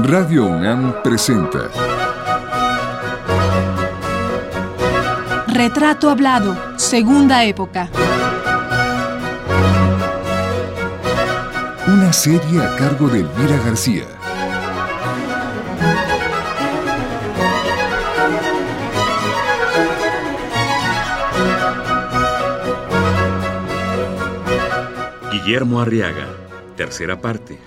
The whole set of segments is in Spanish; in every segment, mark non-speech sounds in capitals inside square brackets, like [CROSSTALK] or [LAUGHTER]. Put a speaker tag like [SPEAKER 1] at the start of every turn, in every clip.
[SPEAKER 1] Radio UNAM presenta
[SPEAKER 2] Retrato Hablado, Segunda Época.
[SPEAKER 1] Una serie a cargo de Elvira García.
[SPEAKER 3] Guillermo Arriaga, tercera parte.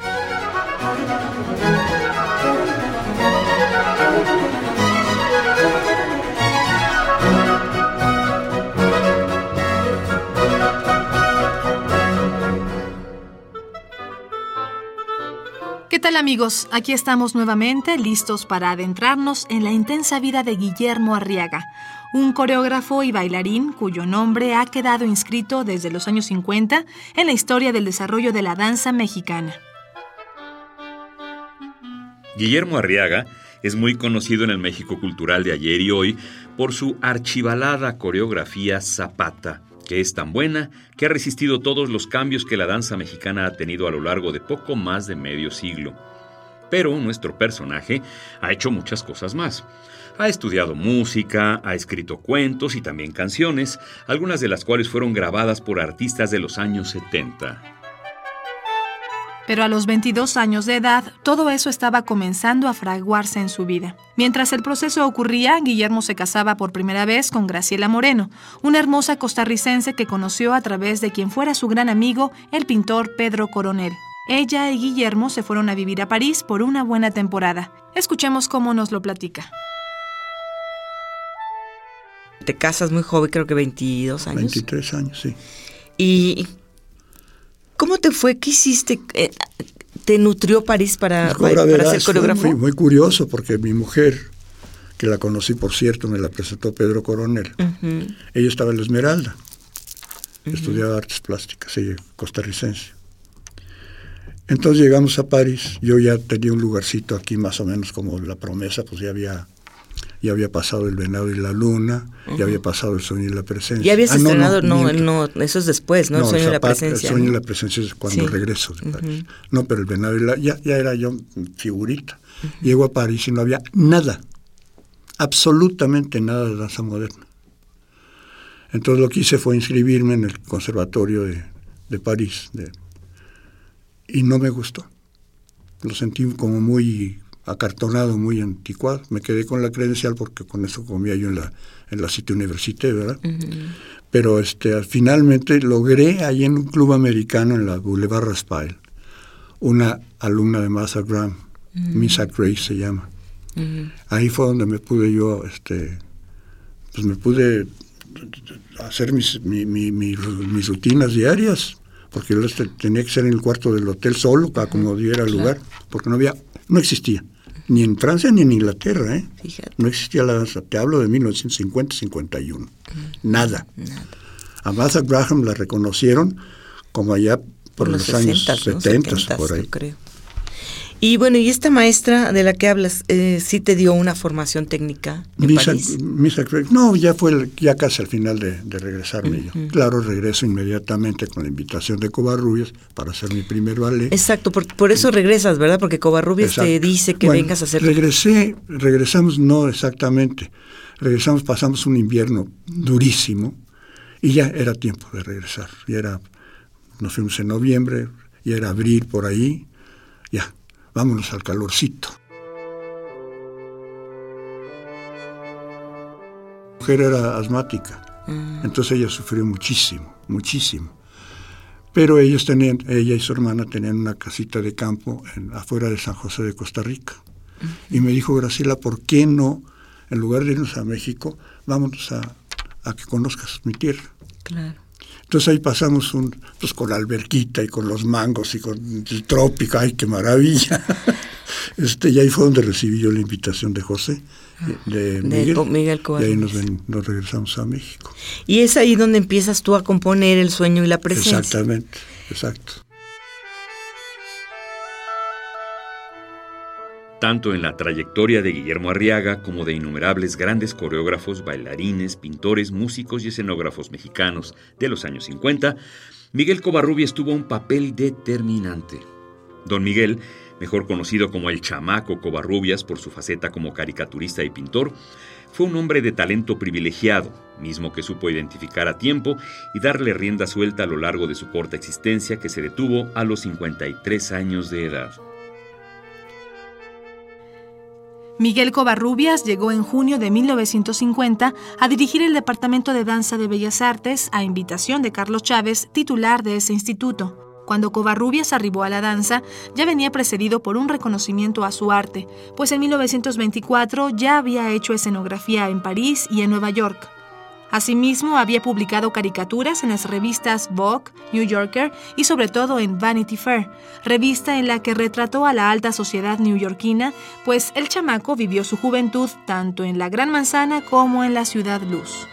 [SPEAKER 2] Tal amigos? Aquí estamos nuevamente listos para adentrarnos en la intensa vida de Guillermo Arriaga, un coreógrafo y bailarín cuyo nombre ha quedado inscrito desde los años 50 en la historia del desarrollo de la danza mexicana.
[SPEAKER 3] Guillermo Arriaga es muy conocido en el México cultural de ayer y hoy por su archivalada coreografía Zapata, que es tan buena que ha resistido todos los cambios que la danza mexicana ha tenido a lo largo de poco más de medio siglo. Pero nuestro personaje ha hecho muchas cosas más. Ha estudiado música, ha escrito cuentos y también canciones, algunas de las cuales fueron grabadas por artistas de los años 70.
[SPEAKER 2] Pero a los 22 años de edad, todo eso estaba comenzando a fraguarse en su vida. Mientras el proceso ocurría, Guillermo se casaba por primera vez con Graciela Moreno, una hermosa costarricense que conoció a través de quien fuera su gran amigo, el pintor Pedro Coronel. Ella y Guillermo se fueron a vivir a París por una buena temporada. Escuchemos cómo nos lo platica.
[SPEAKER 4] Te casas muy joven, creo que 22 años.
[SPEAKER 5] 23 años, sí.
[SPEAKER 4] ¿Y cómo te fue? ¿Qué hiciste? Eh, ¿Te nutrió París para, para
[SPEAKER 5] verás,
[SPEAKER 4] ser
[SPEAKER 5] fue
[SPEAKER 4] coreógrafo?
[SPEAKER 5] Muy, muy curioso porque mi mujer, que la conocí por cierto, me la presentó Pedro Coronel. Ella estaba en la Esmeralda, estudiaba artes plásticas, ella costarricense. Entonces llegamos a París, yo ya tenía un lugarcito aquí más o menos como la promesa, pues ya había, ya había pasado el venado y la luna, ya había pasado el sueño y la presencia.
[SPEAKER 4] Ya habías
[SPEAKER 5] Ah,
[SPEAKER 4] estrenado, no, no, eso es después, ¿no? el sueño de la presencia.
[SPEAKER 5] El sueño y la presencia es cuando
[SPEAKER 4] Sí.
[SPEAKER 5] regreso de París. No, pero el venado y la, ya, ya era yo figurita. Llego a París y no había nada, absolutamente nada de danza moderna. Entonces lo que hice fue inscribirme en el Conservatorio de, de París de- y no me gustó. Lo sentí como muy acartonado, muy anticuado. Me quedé con la credencial porque con eso comía yo en la, en la Cité Université, ¿verdad? Pero este, finalmente logré ahí en un club americano en la Boulevard Raspail, una alumna de Martha Graham, Misa Grace se llama. Ahí fue donde me pude yo, este, pues me pude hacer mis, mi- mi- mi- mis rutinas diarias, porque yo tenía que ser en el cuarto del hotel solo, para como diera lugar, porque no había, no existía, ni en Francia ni en Inglaterra, ¿eh?
[SPEAKER 4] Fíjate.
[SPEAKER 5] No existía la danza, te hablo de 1950-51, nada. A Martha Graham la reconocieron como allá por
[SPEAKER 4] En
[SPEAKER 5] los, años
[SPEAKER 4] 60s, ¿no?
[SPEAKER 5] 70,
[SPEAKER 4] 70s,
[SPEAKER 5] por ahí.
[SPEAKER 4] yo creo. Y bueno, y esta maestra de la que hablas, eh, ¿sí te dio una formación técnica en
[SPEAKER 5] Misa,
[SPEAKER 4] París?
[SPEAKER 5] Misa no, ya fue el- ya casi al final de, de regresarme yo. Claro, regreso inmediatamente con la invitación de Covarrubias para hacer mi primer ballet.
[SPEAKER 4] Exacto, por, por eso regresas, ¿verdad? Porque Covarrubias te
[SPEAKER 5] Exacto.
[SPEAKER 4] dice que
[SPEAKER 5] Bueno,
[SPEAKER 4] vengas a hacer...
[SPEAKER 5] Regresé, regresamos, no exactamente. Regresamos, pasamos un invierno durísimo y ya era tiempo de regresar. Ya era, nos fuimos en noviembre, ya era abril por ahí, ya, vámonos al calorcito. La mujer era asmática, entonces ella sufrió muchísimo, muchísimo. Pero ellos tenían, ella y su hermana tenían una casita de campo en- afuera de San José de Costa Rica. Y me dijo Graciela, ¿por qué no, en lugar de irnos a México, vámonos a, a que conozcas mi tierra?
[SPEAKER 4] Claro.
[SPEAKER 5] Entonces ahí pasamos un, pues con la alberquita y con los mangos y con el trópico, ¡ay, qué maravilla! [LAUGHS] Este, y ahí fue donde recibí yo la invitación de José, de,
[SPEAKER 4] De
[SPEAKER 5] Miguel,
[SPEAKER 4] Miguel
[SPEAKER 5] y ahí nos, ven- nos regresamos a México.
[SPEAKER 4] Y es ahí donde empiezas tú a componer el sueño y la presencia.
[SPEAKER 5] Exactamente, exacto.
[SPEAKER 3] Tanto en la trayectoria de Guillermo Arriaga como de innumerables grandes coreógrafos, bailarines, pintores, músicos y escenógrafos mexicanos de los años 50, Miguel Covarrubias tuvo un papel determinante. Don Miguel mejor conocido como el chamaco Covarrubias por su faceta como caricaturista y pintor, fue un hombre de talento privilegiado, mismo que supo identificar a tiempo y darle rienda suelta a lo largo de su corta existencia que se detuvo a los 53 años de edad.
[SPEAKER 2] Miguel Covarrubias llegó en junio de 1950 a dirigir el Departamento de Danza de Bellas Artes a invitación de Carlos Chávez, titular de ese instituto. Cuando Covarrubias arribó a la danza, ya venía precedido por un reconocimiento a su arte, pues en 1924 ya había hecho escenografía en París y en Nueva York. Asimismo, había publicado caricaturas en las revistas Vogue, New Yorker y sobre todo en Vanity Fair, revista en la que retrató a la alta sociedad neoyorquina, pues el chamaco vivió su juventud tanto en la Gran Manzana como en la Ciudad Luz.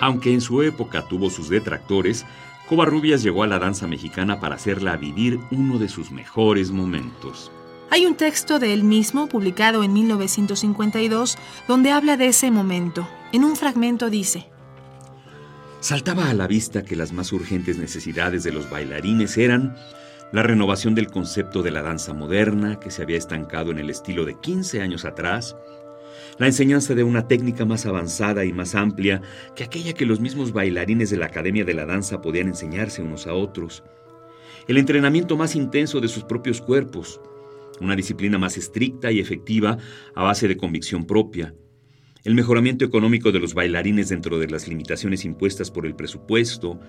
[SPEAKER 3] Aunque en su época tuvo sus detractores, Covarrubias llegó a la danza mexicana para hacerla vivir uno de sus mejores momentos.
[SPEAKER 2] Hay un texto de él mismo, publicado en 1952, donde habla de ese momento. En un fragmento dice,
[SPEAKER 3] Saltaba a la vista que las más urgentes necesidades de los bailarines eran la renovación del concepto de la danza moderna, que se había estancado en el estilo de 15 años atrás, la enseñanza de una técnica más avanzada y más amplia que aquella que los mismos bailarines de la Academia de la Danza podían enseñarse unos a otros, el entrenamiento más intenso de sus propios cuerpos, una disciplina más estricta y efectiva a base de convicción propia, el mejoramiento económico de los bailarines dentro de las limitaciones impuestas por el presupuesto,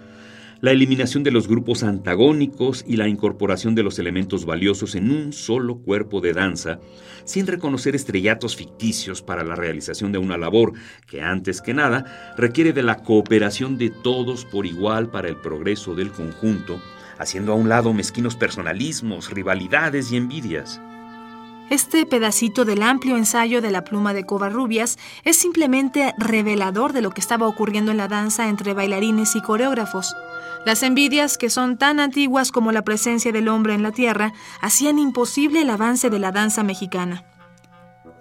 [SPEAKER 3] la eliminación de los grupos antagónicos y la incorporación de los elementos valiosos en un solo cuerpo de danza, sin reconocer estrellatos ficticios para la realización de una labor que antes que nada requiere de la cooperación de todos por igual para el progreso del conjunto, haciendo a un lado mezquinos personalismos, rivalidades y envidias.
[SPEAKER 2] Este pedacito del amplio ensayo de la pluma de Covarrubias es simplemente revelador de lo que estaba ocurriendo en la danza entre bailarines y coreógrafos. Las envidias, que son tan antiguas como la presencia del hombre en la tierra, hacían imposible el avance de la danza mexicana.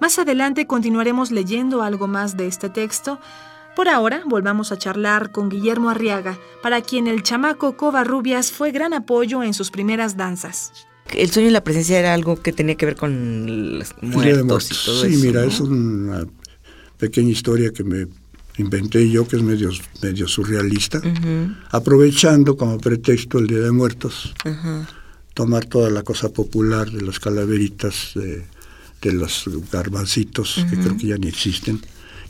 [SPEAKER 2] Más adelante continuaremos leyendo algo más de este texto. Por ahora, volvamos a charlar con Guillermo Arriaga, para quien el chamaco Covarrubias fue gran apoyo en sus primeras danzas.
[SPEAKER 4] El sueño y la presencia era algo que tenía que ver con los muertos, y todo
[SPEAKER 5] sí,
[SPEAKER 4] eso.
[SPEAKER 5] mira,
[SPEAKER 4] ¿no?
[SPEAKER 5] es una pequeña historia que me inventé yo, que es medio, medio surrealista, aprovechando como pretexto el Día de Muertos, tomar toda la cosa popular de las calaveritas, de, de los garbancitos, que creo que ya ni existen,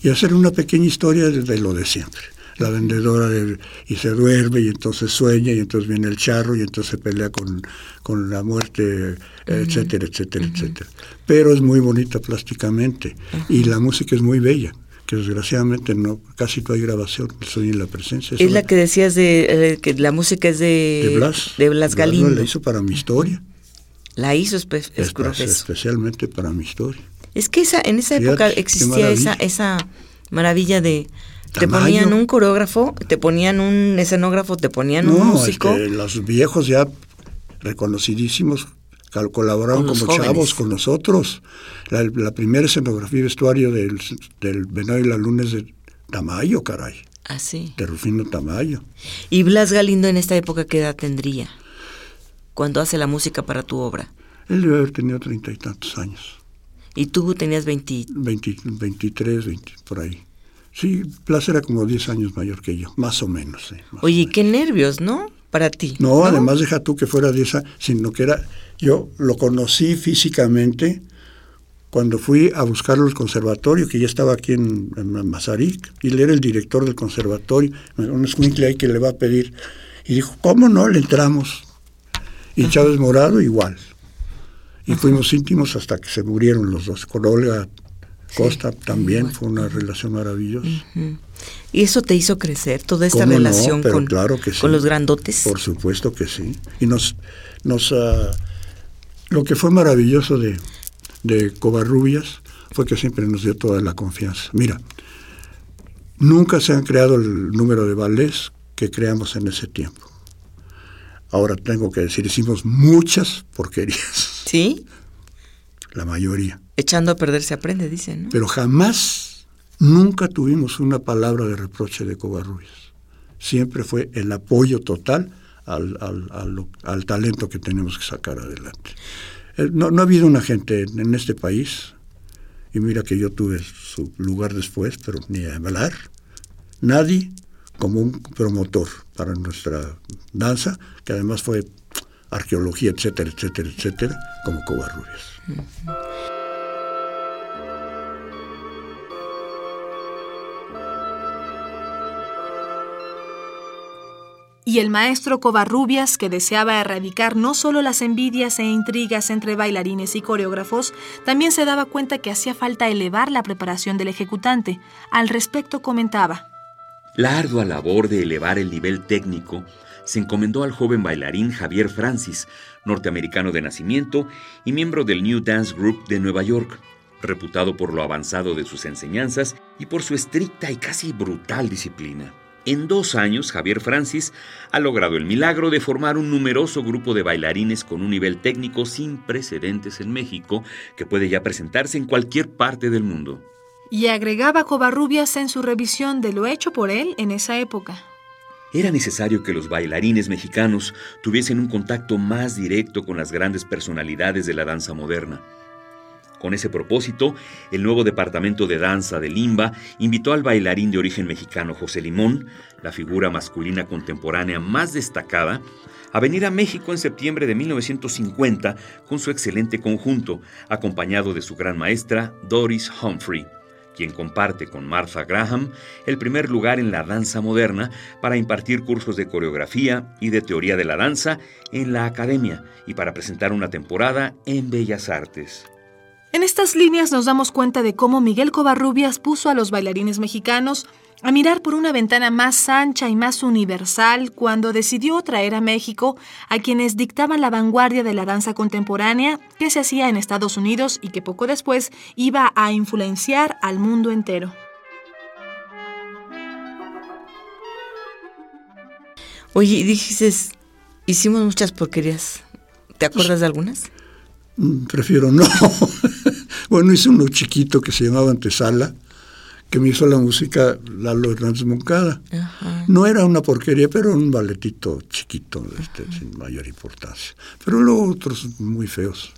[SPEAKER 5] y hacer una pequeña historia de, lo de siempre. La vendedora de- y se duerme y entonces sueña y entonces viene el charro y entonces se pelea con, con la muerte, etcétera, etcétera, etcétera. Pero es muy bonita plásticamente y la música es muy bella, que desgraciadamente no casi no hay grabación, el sueño y la presencia.
[SPEAKER 4] Es la que decías de eh, que la música es de,
[SPEAKER 5] de Blas.
[SPEAKER 4] de Blas Galindo.
[SPEAKER 5] la hizo para mi historia,
[SPEAKER 4] La hizo espe- es
[SPEAKER 5] especialmente para mi historia.
[SPEAKER 4] Es que esa, en esa
[SPEAKER 5] Fíjate,
[SPEAKER 4] época existía esa,
[SPEAKER 5] maravilla.
[SPEAKER 4] esa maravilla de te
[SPEAKER 5] Tamaño.
[SPEAKER 4] ponían un coreógrafo, te ponían un escenógrafo, te ponían un músico.
[SPEAKER 5] este, los viejos ya reconocidísimos colaboraron
[SPEAKER 4] Con los
[SPEAKER 5] como
[SPEAKER 4] jóvenes.
[SPEAKER 5] chavos con nosotros. La, la primera escenografía y vestuario del, del Venado y la Luna es de Tamayo, caray,
[SPEAKER 4] Así.
[SPEAKER 5] de Rufino Tamayo.
[SPEAKER 4] Y Blas Galindo en esta época, ¿qué edad tendría? Cuando hace la música para tu obra.
[SPEAKER 5] Él debe haber tenido treinta y tantos años,
[SPEAKER 4] Y tú tenías 20.
[SPEAKER 5] 20 23, 20, por ahí. Sí, Plaza era como 10 años mayor que yo, más o menos. sí, más o
[SPEAKER 4] Oye,
[SPEAKER 5] menos.
[SPEAKER 4] qué nervios, ¿no? Para ti.
[SPEAKER 5] No, además deja tú que fuera de esa, sino que era, yo lo conocí físicamente cuando fui a buscarlo al conservatorio, que ya estaba aquí en, en Mazarik, y él era el director del conservatorio, un escuincle ahí que le va a pedir, y dijo, ¿cómo no? Le entramos. Y Chávez Morado igual. Y fuimos íntimos hasta que se murieron los dos. Con Olga Costa también fue una relación maravillosa.
[SPEAKER 4] Y eso te hizo crecer, toda esta relación con,
[SPEAKER 5] claro que sí.
[SPEAKER 4] con los grandotes.
[SPEAKER 5] Por supuesto que sí. Y nos, nos ah, lo que fue maravilloso de, de Covarrubias fue que siempre nos dio toda la confianza. Mira, nunca se han creado el número de ballets que creamos en ese tiempo. Ahora tengo que decir, hicimos muchas porquerías,
[SPEAKER 4] ¿Sí?
[SPEAKER 5] la mayoría.
[SPEAKER 4] Echando a perder se aprende, dicen, ¿no?
[SPEAKER 5] Pero jamás, nunca tuvimos una palabra de reproche de Covarrubias. Siempre fue el apoyo total al, al, al, al talento que tenemos que sacar adelante. Eh, No, no ha habido una gente en, en este país, y mira que yo tuve su lugar después, pero ni a hablar, nadie como un promotor para nuestra danza, que además fue arqueología, etcétera, etcétera, etcétera, como Covarrubias.
[SPEAKER 2] Y el maestro Covarrubias, que deseaba erradicar no solo las envidias e intrigas entre bailarines y coreógrafos, también se daba cuenta que hacía falta elevar la preparación del ejecutante. Al respecto comentaba.
[SPEAKER 3] La ardua labor de elevar el nivel técnico se encomendó al joven bailarín Javier Francis, norteamericano de nacimiento y miembro del New Dance Group de Nueva York, reputado por lo avanzado de sus enseñanzas y por su estricta y casi brutal disciplina. En dos años, Javier Francis ha logrado el milagro de formar un numeroso grupo de bailarines con un nivel técnico sin precedentes en México que puede ya presentarse en cualquier parte del mundo.
[SPEAKER 2] Y agregaba Covarrubias en su revisión de lo hecho por él en esa época.
[SPEAKER 3] Era necesario que los bailarines mexicanos tuviesen un contacto más directo con las grandes personalidades de la danza moderna. Con ese propósito, el nuevo departamento de danza de Limba invitó al bailarín de origen mexicano José Limón, la figura masculina contemporánea más destacada, a venir a México en septiembre de 1950 con su excelente conjunto, acompañado de su gran maestra Doris Humphrey, quien comparte con Martha Graham el primer lugar en la danza moderna para impartir cursos de coreografía y de teoría de la danza en la academia y para presentar una temporada en Bellas Artes.
[SPEAKER 2] En estas líneas nos damos cuenta de cómo Miguel Covarrubias puso a los bailarines mexicanos a mirar por una ventana más ancha y más universal cuando decidió traer a México a quienes dictaban la vanguardia de la danza contemporánea que se hacía en Estados Unidos y que poco después iba a influenciar al mundo entero.
[SPEAKER 4] Oye, dices, hicimos muchas porquerías. ¿Te acuerdas de algunas?
[SPEAKER 5] Mm, Prefiero no. [LAUGHS] bueno, hice uno chiquito que se llamaba Antesala, que me hizo la música Lalo Hernández Moncada.
[SPEAKER 4] Ajá.
[SPEAKER 5] No era una porquería, pero un balletito chiquito, este, sin mayor importancia. Pero luego otros muy feos.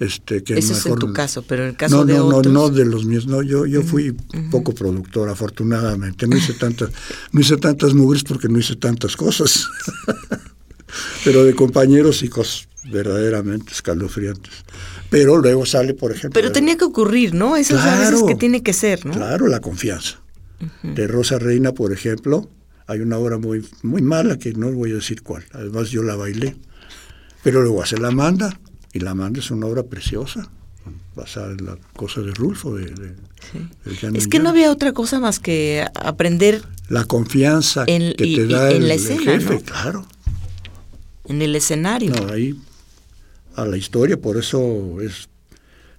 [SPEAKER 5] Este, que
[SPEAKER 4] Eso es en tu caso, pero en el caso
[SPEAKER 5] no,
[SPEAKER 4] de
[SPEAKER 5] no,
[SPEAKER 4] otros.
[SPEAKER 5] No, no de los míos. No, yo, yo fui poco productor, afortunadamente. No hice tantas, no hice tantas mugres porque no hice tantas cosas. [LAUGHS] pero de compañeros y cosas verdaderamente escalofriantes. Pero luego sale, por ejemplo.
[SPEAKER 4] Pero tenía que ocurrir, ¿no? Eso es a veces
[SPEAKER 5] Claro.
[SPEAKER 4] que tiene que ser, ¿no?
[SPEAKER 5] Claro, la confianza. De Rosa Reina, por ejemplo, hay una obra muy, muy mala que no voy a decir cuál. Además, yo la bailé. Pero luego hace La Manda, y La Manda es una obra preciosa, basada en la cosa de Rulfo. De, de- de Jan
[SPEAKER 4] Es que no había otra cosa más que aprender
[SPEAKER 5] La confianza
[SPEAKER 4] En-
[SPEAKER 5] que
[SPEAKER 4] y-
[SPEAKER 5] te
[SPEAKER 4] y
[SPEAKER 5] da
[SPEAKER 4] en
[SPEAKER 5] el,
[SPEAKER 4] la
[SPEAKER 5] el
[SPEAKER 4] escena,
[SPEAKER 5] jefe,
[SPEAKER 4] ¿no?
[SPEAKER 5] claro.
[SPEAKER 4] en el escenario.
[SPEAKER 5] No, ahí a la historia, por eso es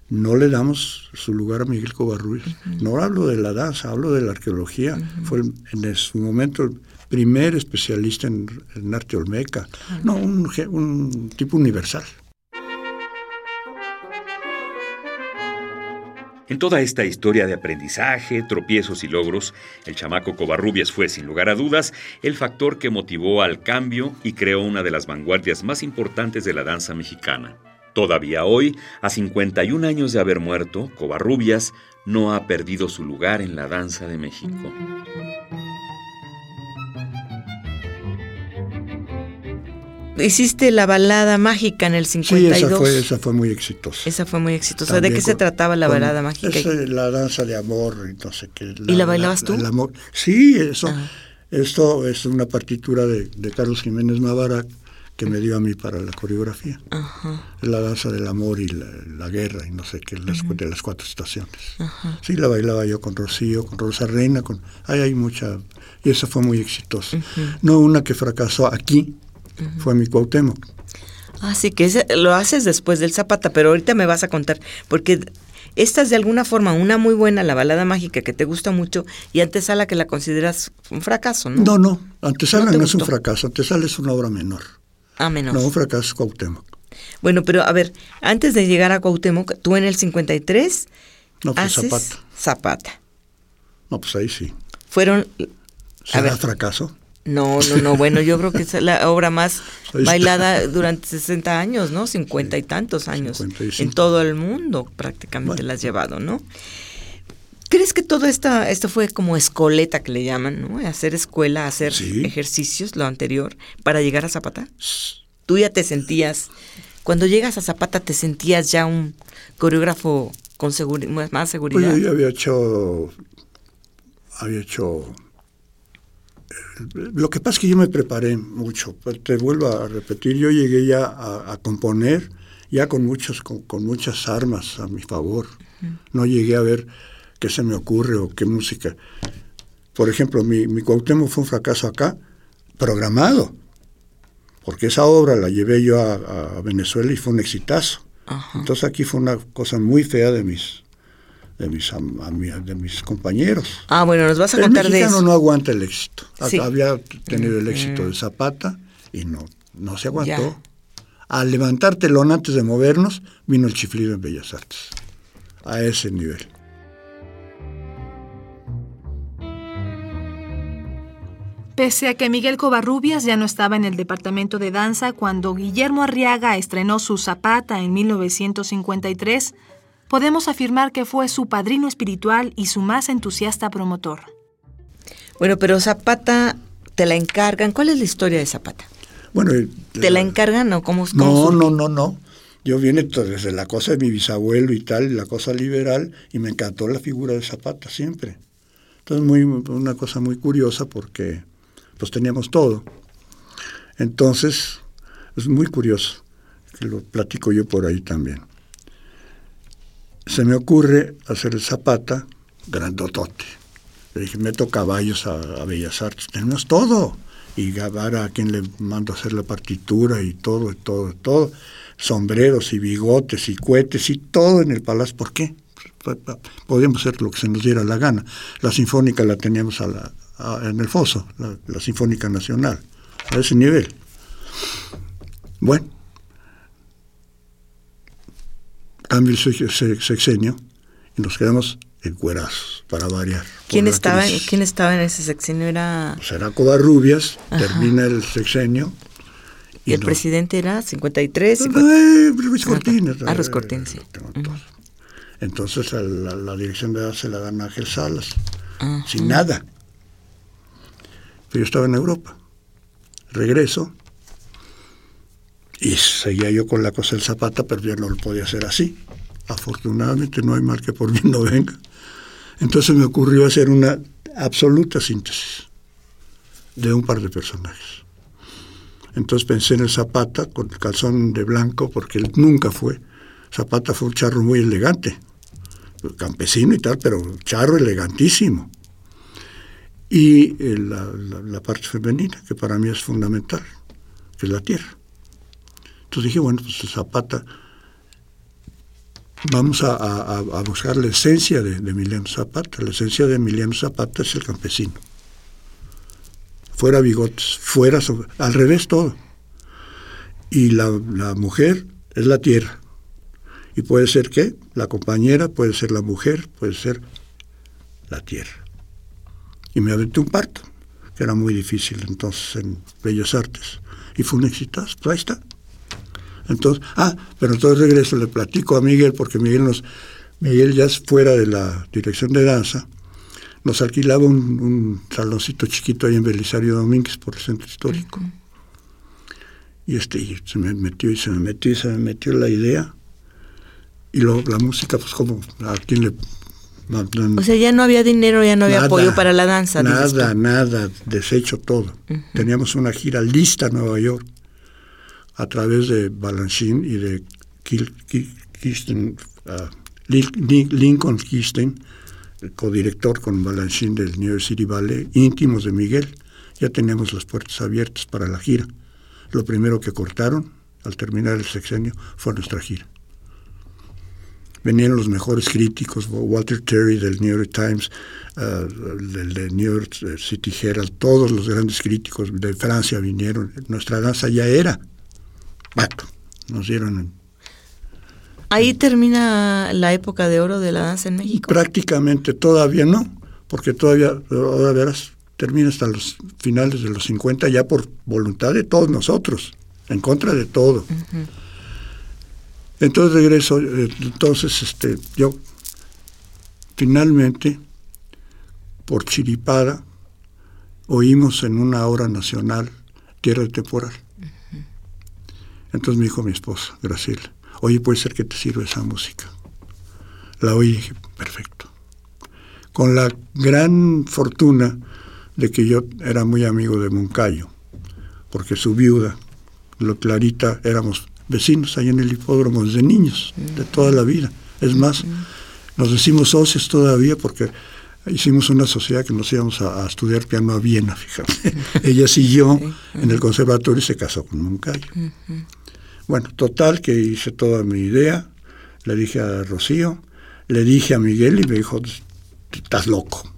[SPEAKER 5] no le damos su lugar a Miguel Covarrubias. No hablo de la danza, hablo de la arqueología. Fue en su momento el primer especialista en, en arte olmeca. No, un, un tipo universal.
[SPEAKER 3] En toda esta historia de aprendizaje, tropiezos y logros, el chamaco Covarrubias fue, sin lugar a dudas, el factor que motivó al cambio y creó una de las vanguardias más importantes de la danza mexicana. Todavía hoy, a 51 años de haber muerto, Covarrubias no ha perdido su lugar en la danza de México.
[SPEAKER 4] Hiciste la balada mágica en el
[SPEAKER 5] Sí,
[SPEAKER 4] 52.
[SPEAKER 5] esa fue, esa fue muy exitosa.
[SPEAKER 4] Esa fue muy exitosa.
[SPEAKER 5] También
[SPEAKER 4] ¿De qué se trataba la
[SPEAKER 5] con-
[SPEAKER 4] balada mágica?
[SPEAKER 5] la danza de amor y no sé qué.
[SPEAKER 4] ¿Y la bailabas tú?
[SPEAKER 5] el amor. Sí, eso.
[SPEAKER 4] Ah.
[SPEAKER 5] Esto es una partitura de, de Carlos Jiménez Navarra que me dio a mí para la coreografía.
[SPEAKER 4] Ajá.
[SPEAKER 5] La danza del amor y la, la guerra y no sé qué, las, de las cuatro estaciones. Sí, la bailaba yo con Rocío, con Rosa Reina, con... Ahí hay mucha... Y esa fue muy exitosa. No una que fracasó aquí, fue mi Cuauhtémoc.
[SPEAKER 4] Así que ese- lo haces después del Zapata, pero ahorita me vas a contar, porque esta es de alguna forma una muy buena, la balada mágica que te gusta mucho, y antesala que la consideras un fracaso, ¿no?
[SPEAKER 5] No, no, Antesala
[SPEAKER 4] ¿No
[SPEAKER 5] es un fracaso, Antesala es una obra menor.
[SPEAKER 4] Ah, menos.
[SPEAKER 5] No, un fracaso es Cuauhtémoc.
[SPEAKER 4] Bueno, pero a ver, antes de llegar a Cuauhtémoc, tú en el 53
[SPEAKER 5] No, pues
[SPEAKER 4] haces
[SPEAKER 5] Zapata.
[SPEAKER 4] Zapata.
[SPEAKER 5] No, pues ahí sí.
[SPEAKER 4] Fueron, a
[SPEAKER 5] ¿Será
[SPEAKER 4] ver,
[SPEAKER 5] fracaso?
[SPEAKER 4] No, no, no, bueno, yo creo que es la obra más [LAUGHS] bailada durante 60 años, ¿no? 50 y tantos años. 55. En todo el mundo prácticamente la has llevado, ¿no? ¿Crees que todo esta, esto fue como escoleta que le llaman, ¿no? Hacer escuela, hacer
[SPEAKER 5] Sí.
[SPEAKER 4] ejercicios, lo anterior, para llegar a Zapata? Tú ya te sentías, cuando llegas a Zapata, te sentías ya un coreógrafo con seguri- más
[SPEAKER 5] Pues
[SPEAKER 4] seguridad.
[SPEAKER 5] yo ya había hecho, había hecho, lo que pasa es que yo me preparé mucho, pues, te vuelvo a repetir, yo llegué ya a, a componer ya con, muchos, con, con muchas armas a mi favor, no llegué a ver qué se me ocurre o qué música. Por ejemplo, mi, mi Cuauhtémoc fue un fracaso acá, programado, porque esa obra la llevé yo a, a Venezuela y fue un exitazo. Entonces aquí fue una cosa muy fea de mis de mis de mis compañeros.
[SPEAKER 4] Ah, bueno, nos vas a
[SPEAKER 5] El
[SPEAKER 4] contar de
[SPEAKER 5] mexicano
[SPEAKER 4] eso.
[SPEAKER 5] no aguanta el éxito.
[SPEAKER 4] Sí.
[SPEAKER 5] Había tenido el éxito de Zapata y no no se aguantó.
[SPEAKER 4] Ya.
[SPEAKER 5] Al levantar telón antes de movernos, vino el chiflido en Bellas Artes. A ese nivel.
[SPEAKER 2] Pese a que Miguel Covarrubias ya no estaba en el departamento de danza cuando Guillermo Arriaga estrenó su Zapata en 1953, podemos afirmar que fue su padrino espiritual y su más entusiasta promotor.
[SPEAKER 4] Bueno, pero Zapata te la encargan. ¿Cuál es la historia de Zapata?
[SPEAKER 5] Bueno, y-
[SPEAKER 4] ¿Te la encargan o cómo, cómo
[SPEAKER 5] No,
[SPEAKER 4] surge?
[SPEAKER 5] no, no, no. Yo viene to- desde la cosa de mi bisabuelo y tal, y la cosa liberal, y me encantó la figura de Zapata siempre. Entonces, muy, una cosa muy curiosa porque pues teníamos todo. Entonces, es muy curioso, que lo platico yo por ahí también. Se me ocurre hacer el Zapata grandotote. Le dije, meto caballos a, a Bellas Artes, tenemos todo. Y Gavara, a quien le mando a hacer la partitura y todo, y todo, todo. Sombreros y bigotes y cohetes y todo en el palacio. ¿Por qué? Pues, Podíamos hacer lo que se nos diera la gana. La sinfónica la teníamos a la, a- en el foso, la Sinfónica Nacional, a ese nivel. Bueno, cambio el sex- se- sexenio y nos quedamos encuerados, para variar.
[SPEAKER 4] ¿Quién estaba,
[SPEAKER 5] crisis.
[SPEAKER 4] ¿Quién estaba en ese sexenio? Era...
[SPEAKER 5] Será Covarrubias,
[SPEAKER 4] Ajá.
[SPEAKER 5] termina el sexenio.
[SPEAKER 4] ¿Y el
[SPEAKER 5] no-
[SPEAKER 4] presidente era 53?
[SPEAKER 5] Eh, Ruiz Cortines.
[SPEAKER 4] Ah,
[SPEAKER 5] eh,
[SPEAKER 4] Cortines, sí.
[SPEAKER 5] Entonces a la, la dirección de edad se la dan a Ángel Salas,
[SPEAKER 4] Ajá.
[SPEAKER 5] sin nada. Pero yo estaba en Europa. Regreso y seguía yo con la cosa del Zapata, pero ya no lo podía hacer así. Afortunadamente no hay mal que por bien no venga. Entonces me ocurrió hacer una absoluta síntesis de un par de personajes. Entonces pensé en el Zapata con el calzón de blanco, porque él nunca fue. Zapata fue un charro muy elegante, campesino y tal, pero charro elegantísimo. Y eh, la, la- la parte femenina, que para mí es fundamental, que es la tierra. Entonces dije, bueno, pues Zapata, vamos a, a- buscar la esencia de, de Emiliano Zapata. La esencia de Emiliano Zapata es el campesino fuera bigotes, fuera, so- al revés todo. Y la, la mujer es la tierra. Y puede ser qué? La compañera, puede ser la mujer, puede ser la tierra. Y me aventé un parto, que era muy difícil entonces en Bellas Artes. Y fue un exitazo, pues ahí está. Entonces, ah, pero entonces regreso, le platico a Miguel, porque Miguel nos, Miguel ya es fuera de la dirección de danza, nos alquilaba un, un saloncito chiquito ahí en Belisario Domínguez por el centro histórico. Y este y se me metió y se me metió y se me metió la idea. Y luego la música, pues como a quién le mandan.
[SPEAKER 4] O sea, ya no había dinero, ya no había
[SPEAKER 5] Nada,
[SPEAKER 4] apoyo para la danza.
[SPEAKER 5] Nada, nada, deshecho todo. Teníamos una gira lista a Nueva York a través de Balanchine y de Kirsten, ah, Li- Lincoln Kirsten, codirector con Balanchine del New York City Ballet, íntimos de Miguel. Ya teníamos las puertas abiertas para la gira. Lo primero que cortaron al terminar el sexenio fue nuestra gira venían los mejores críticos, Walter Terry del New York Times, uh, del, del, New York City Herald, todos los grandes críticos de Francia vinieron. Nuestra danza ya era. Bato, nos dieron.
[SPEAKER 4] Ahí termina la época de oro de la danza en México.
[SPEAKER 5] Prácticamente todavía no, porque todavía, ahora verás, termina hasta los finales de los 50 ya por voluntad de todos nosotros, en contra de todo. Entonces regreso, eh, entonces este, yo finalmente, por chiripada, oímos en una hora nacional Tierra Temporal. Entonces me dijo mi esposa, Graciela, oye, puede ser que te sirva esa música. La oí y dije, perfecto. Con la gran fortuna de que yo era muy amigo de Moncayo, porque su viuda, lo Clarita, éramos vecinos ahí en el hipódromo desde niños, de toda la vida. Es más, nos decimos socios todavía porque hicimos una sociedad que nos íbamos a, estudiar piano a Viena, fíjate. [LAUGHS] Ella siguió en el conservatorio y se casó con Moncayo. Bueno, total que hice toda mi idea, le dije a Rocío, le dije a Miguel y me dijo, estás loco.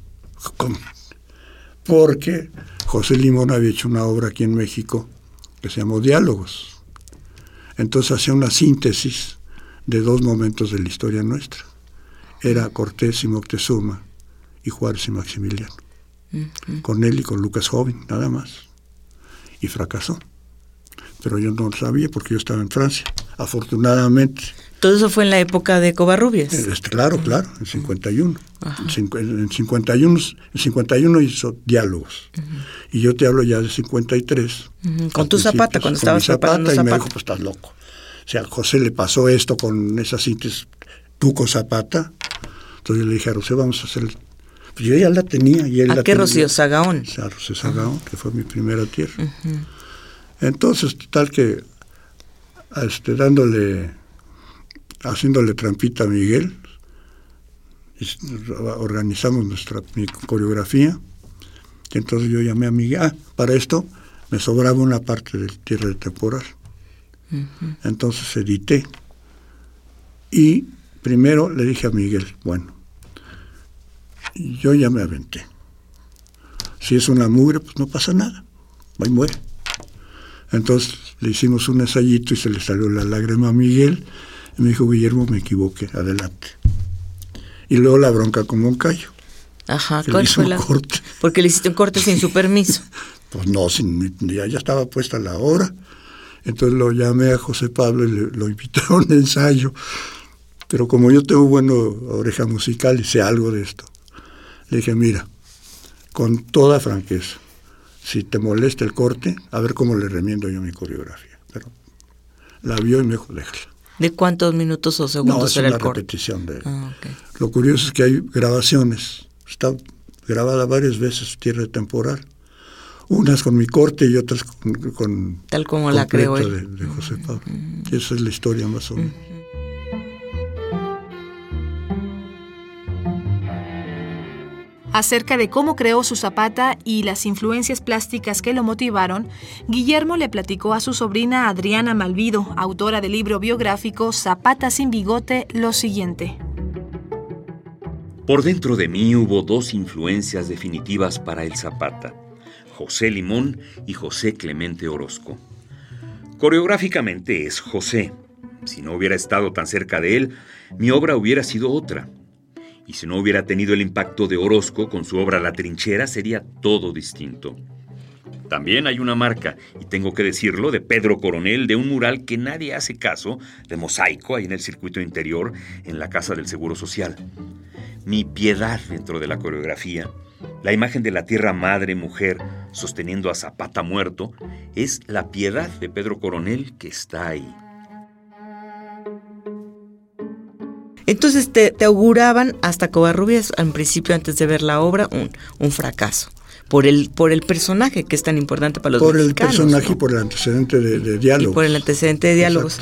[SPEAKER 5] Porque José Limón había hecho una obra aquí en México que se llamó Diálogos. Entonces hacía una síntesis de dos momentos de la historia nuestra. Era Cortés y Moctezuma y Juárez y Maximiliano. Con él y con Lucas Joven, nada más. Y fracasó pero yo no lo sabía porque yo estaba en Francia, afortunadamente.
[SPEAKER 4] ¿Todo eso fue en la época de Covarrubias?
[SPEAKER 5] Eh, claro, claro, en 51. En, 51, en 51 hizo diálogos. Y yo te hablo ya de 53.
[SPEAKER 4] Con tu zapata, cuando estabas
[SPEAKER 5] zapata, y me dijo, pues estás loco. O sea, a José le pasó esto con esa síntesis, tú con Zapata. Entonces yo le dije a José, vamos a hacer... Pues yo ya la tenía. Y él
[SPEAKER 4] ¿A qué Rocío Sagaón?
[SPEAKER 5] O Rocío Sagaón, que fue mi primera tierra. Entonces, tal que este, dándole, haciéndole trampita a Miguel, organizamos nuestra coreografía. Y entonces yo llamé a Miguel. Ah, para esto me sobraba una parte del tierra temporal. Entonces edité. Y primero le dije a Miguel, bueno, yo ya me aventé. Si es una mugre, pues no pasa nada. Ahí muere. Entonces le hicimos un ensayito y se le salió la lágrima a Miguel. Y me dijo, Guillermo, me equivoqué, adelante. Y luego la bronca con Moncayo.
[SPEAKER 4] Ajá, ¿cuál fue la... corte. Porque le hiciste un corte sin su permiso. [LAUGHS]
[SPEAKER 5] pues no, sin, ya, ya estaba puesta la hora. Entonces lo llamé a José Pablo y lo invité a un ensayo. Pero como yo tengo buena oreja musical y sé algo de esto, le dije, mira, con toda franqueza, si te molesta el corte, a ver cómo le remiendo yo mi coreografía. Pero la vio y me dijo, déjala.
[SPEAKER 4] ¿De cuántos minutos o segundos
[SPEAKER 5] no, es
[SPEAKER 4] una
[SPEAKER 5] repetición de ah, Lo curioso es que hay grabaciones. Está grabada varias veces Tierra Temporal. Unas con mi corte y otras con...
[SPEAKER 4] Tal como la creo
[SPEAKER 5] de, de, José Pablo. Y esa es la historia más o menos.
[SPEAKER 2] Acerca de cómo creó su zapata y las influencias plásticas que lo motivaron, Guillermo le platicó a su sobrina Adriana Malvido, autora del libro biográfico Zapata sin bigote, lo siguiente.
[SPEAKER 3] Por dentro de mí hubo dos influencias definitivas para el zapata, José Limón y José Clemente Orozco. Coreográficamente es José. Si no hubiera estado tan cerca de él, mi obra hubiera sido otra y si no hubiera tenido el impacto de Orozco con su obra La Trinchera, sería todo distinto. También hay una marca, y tengo que decirlo, de Pedro Coronel, de un mural que nadie hace caso, de mosaico ahí en el circuito interior, en la Casa del Seguro Social. Mi piedad dentro de la coreografía, la imagen de la tierra madre mujer sosteniendo a Zapata muerto, es la piedad de Pedro Coronel que está ahí.
[SPEAKER 4] Entonces te, auguraban hasta Covarrubias, al principio, antes de ver la obra, un, un fracaso. Por el, por el personaje que es tan importante para los
[SPEAKER 5] Por el personaje y por el antecedente de, diálogos.
[SPEAKER 4] Y por el antecedente de diálogos.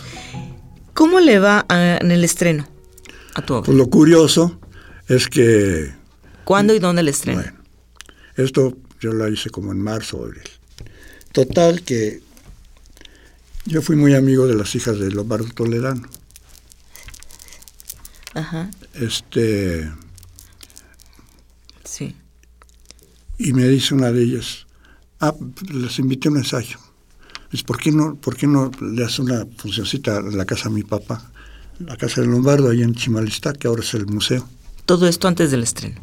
[SPEAKER 4] ¿Cómo le va en el estreno a tu obra?
[SPEAKER 5] Pues lo curioso es que...
[SPEAKER 4] ¿Cuándo y dónde el estreno? Bueno,
[SPEAKER 5] esto yo lo hice como en marzo o abril. Total que yo fui muy amigo de las hijas de Lombardo Toledano.
[SPEAKER 4] Ajá.
[SPEAKER 5] Este.
[SPEAKER 4] Sí.
[SPEAKER 5] Y me dice una de ellas, ah, les invité a un ensayo. Dice, ¿por qué no, por qué no le hace una funcioncita en la casa de mi papá? La casa de Lombardo, ahí en Chimalistá, que ahora es el museo.
[SPEAKER 4] Todo esto antes del estreno.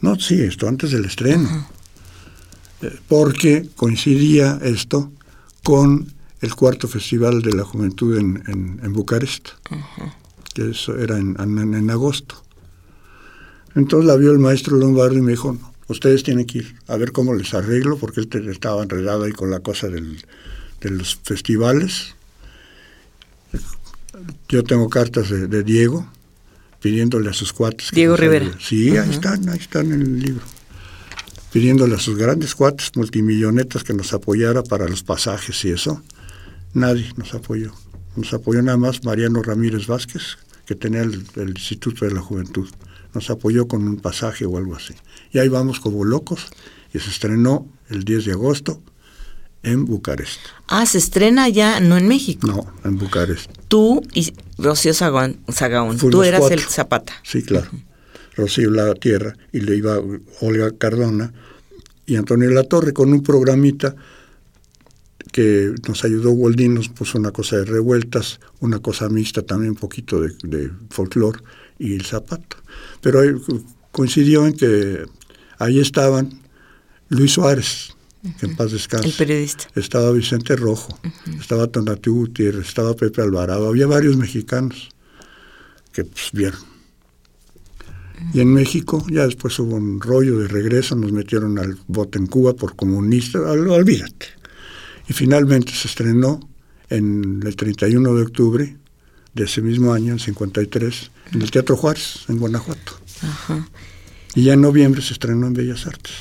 [SPEAKER 5] No, sí, esto antes del estreno. eh, porque coincidía esto con el cuarto festival de la juventud en, en, Bucarest, que eso era en, en, agosto. Entonces la vio el maestro Lombardo y me dijo, ustedes tienen que ir a ver cómo les arreglo, porque él estaba enredado ahí con la cosa del, de los festivales. Yo tengo cartas de, Diego pidiéndole a sus cuates.
[SPEAKER 4] Diego Rivera.
[SPEAKER 5] Sí, ahí están, ahí están en el libro. Pidiéndole a sus grandes cuates multimillonetas que nos apoyara para los pasajes y eso. Nadie nos apoyó. Nos apoyó nada más Mariano Ramírez Vázquez, que tenía el, Instituto de la Juventud. Nos apoyó con un pasaje o algo así. Y ahí vamos como locos. Y se estrenó el 10 de agosto en Bucarest.
[SPEAKER 4] Ah, se estrena ya, no en México.
[SPEAKER 5] No, en Bucarest.
[SPEAKER 4] Tú y Rocío Sagaón. Tú eras el Zapata.
[SPEAKER 5] Sí, claro. Rocío La Tierra y le iba Olga Cardona y Antonio La Torre con un programita que nos ayudó Waldín, nos puso una cosa de revueltas, una cosa mixta también, un poquito de, de folclore y el zapato. Pero coincidió en que ahí estaban Luis Suárez, que en paz descanse.
[SPEAKER 4] El periodista.
[SPEAKER 5] Estaba Vicente Rojo, estaba Tonatiuh Gutiérrez, estaba Pepe Alvarado, había varios mexicanos que pues, vieron. Y en México ya después hubo un rollo de regreso, nos metieron al bote en Cuba por comunista, olvídate. Y finalmente se estrenó en el 31 de octubre de ese mismo año, en 53, en el Teatro Juárez, en Guanajuato. Y ya en noviembre se estrenó en Bellas Artes.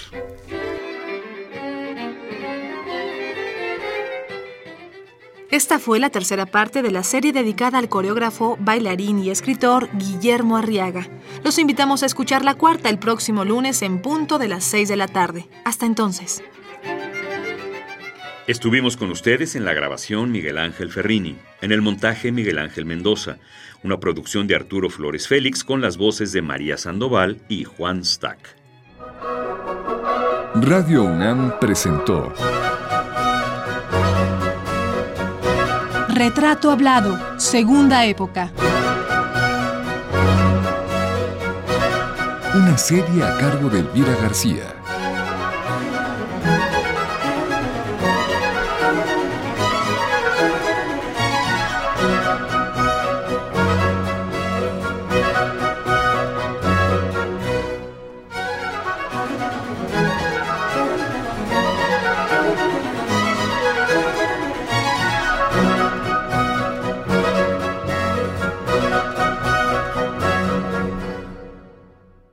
[SPEAKER 2] Esta fue la tercera parte de la serie dedicada al coreógrafo, bailarín y escritor Guillermo Arriaga. Los invitamos a escuchar la cuarta el próximo lunes en punto de las 6 de la tarde. Hasta entonces.
[SPEAKER 3] Estuvimos con ustedes en la grabación Miguel Ángel Ferrini, en el montaje Miguel Ángel Mendoza, una producción de Arturo Flores Félix con las voces de María Sandoval y Juan Stack.
[SPEAKER 1] Radio UNAM presentó
[SPEAKER 2] Retrato Hablado, Segunda Época.
[SPEAKER 1] Una serie a cargo de Elvira García.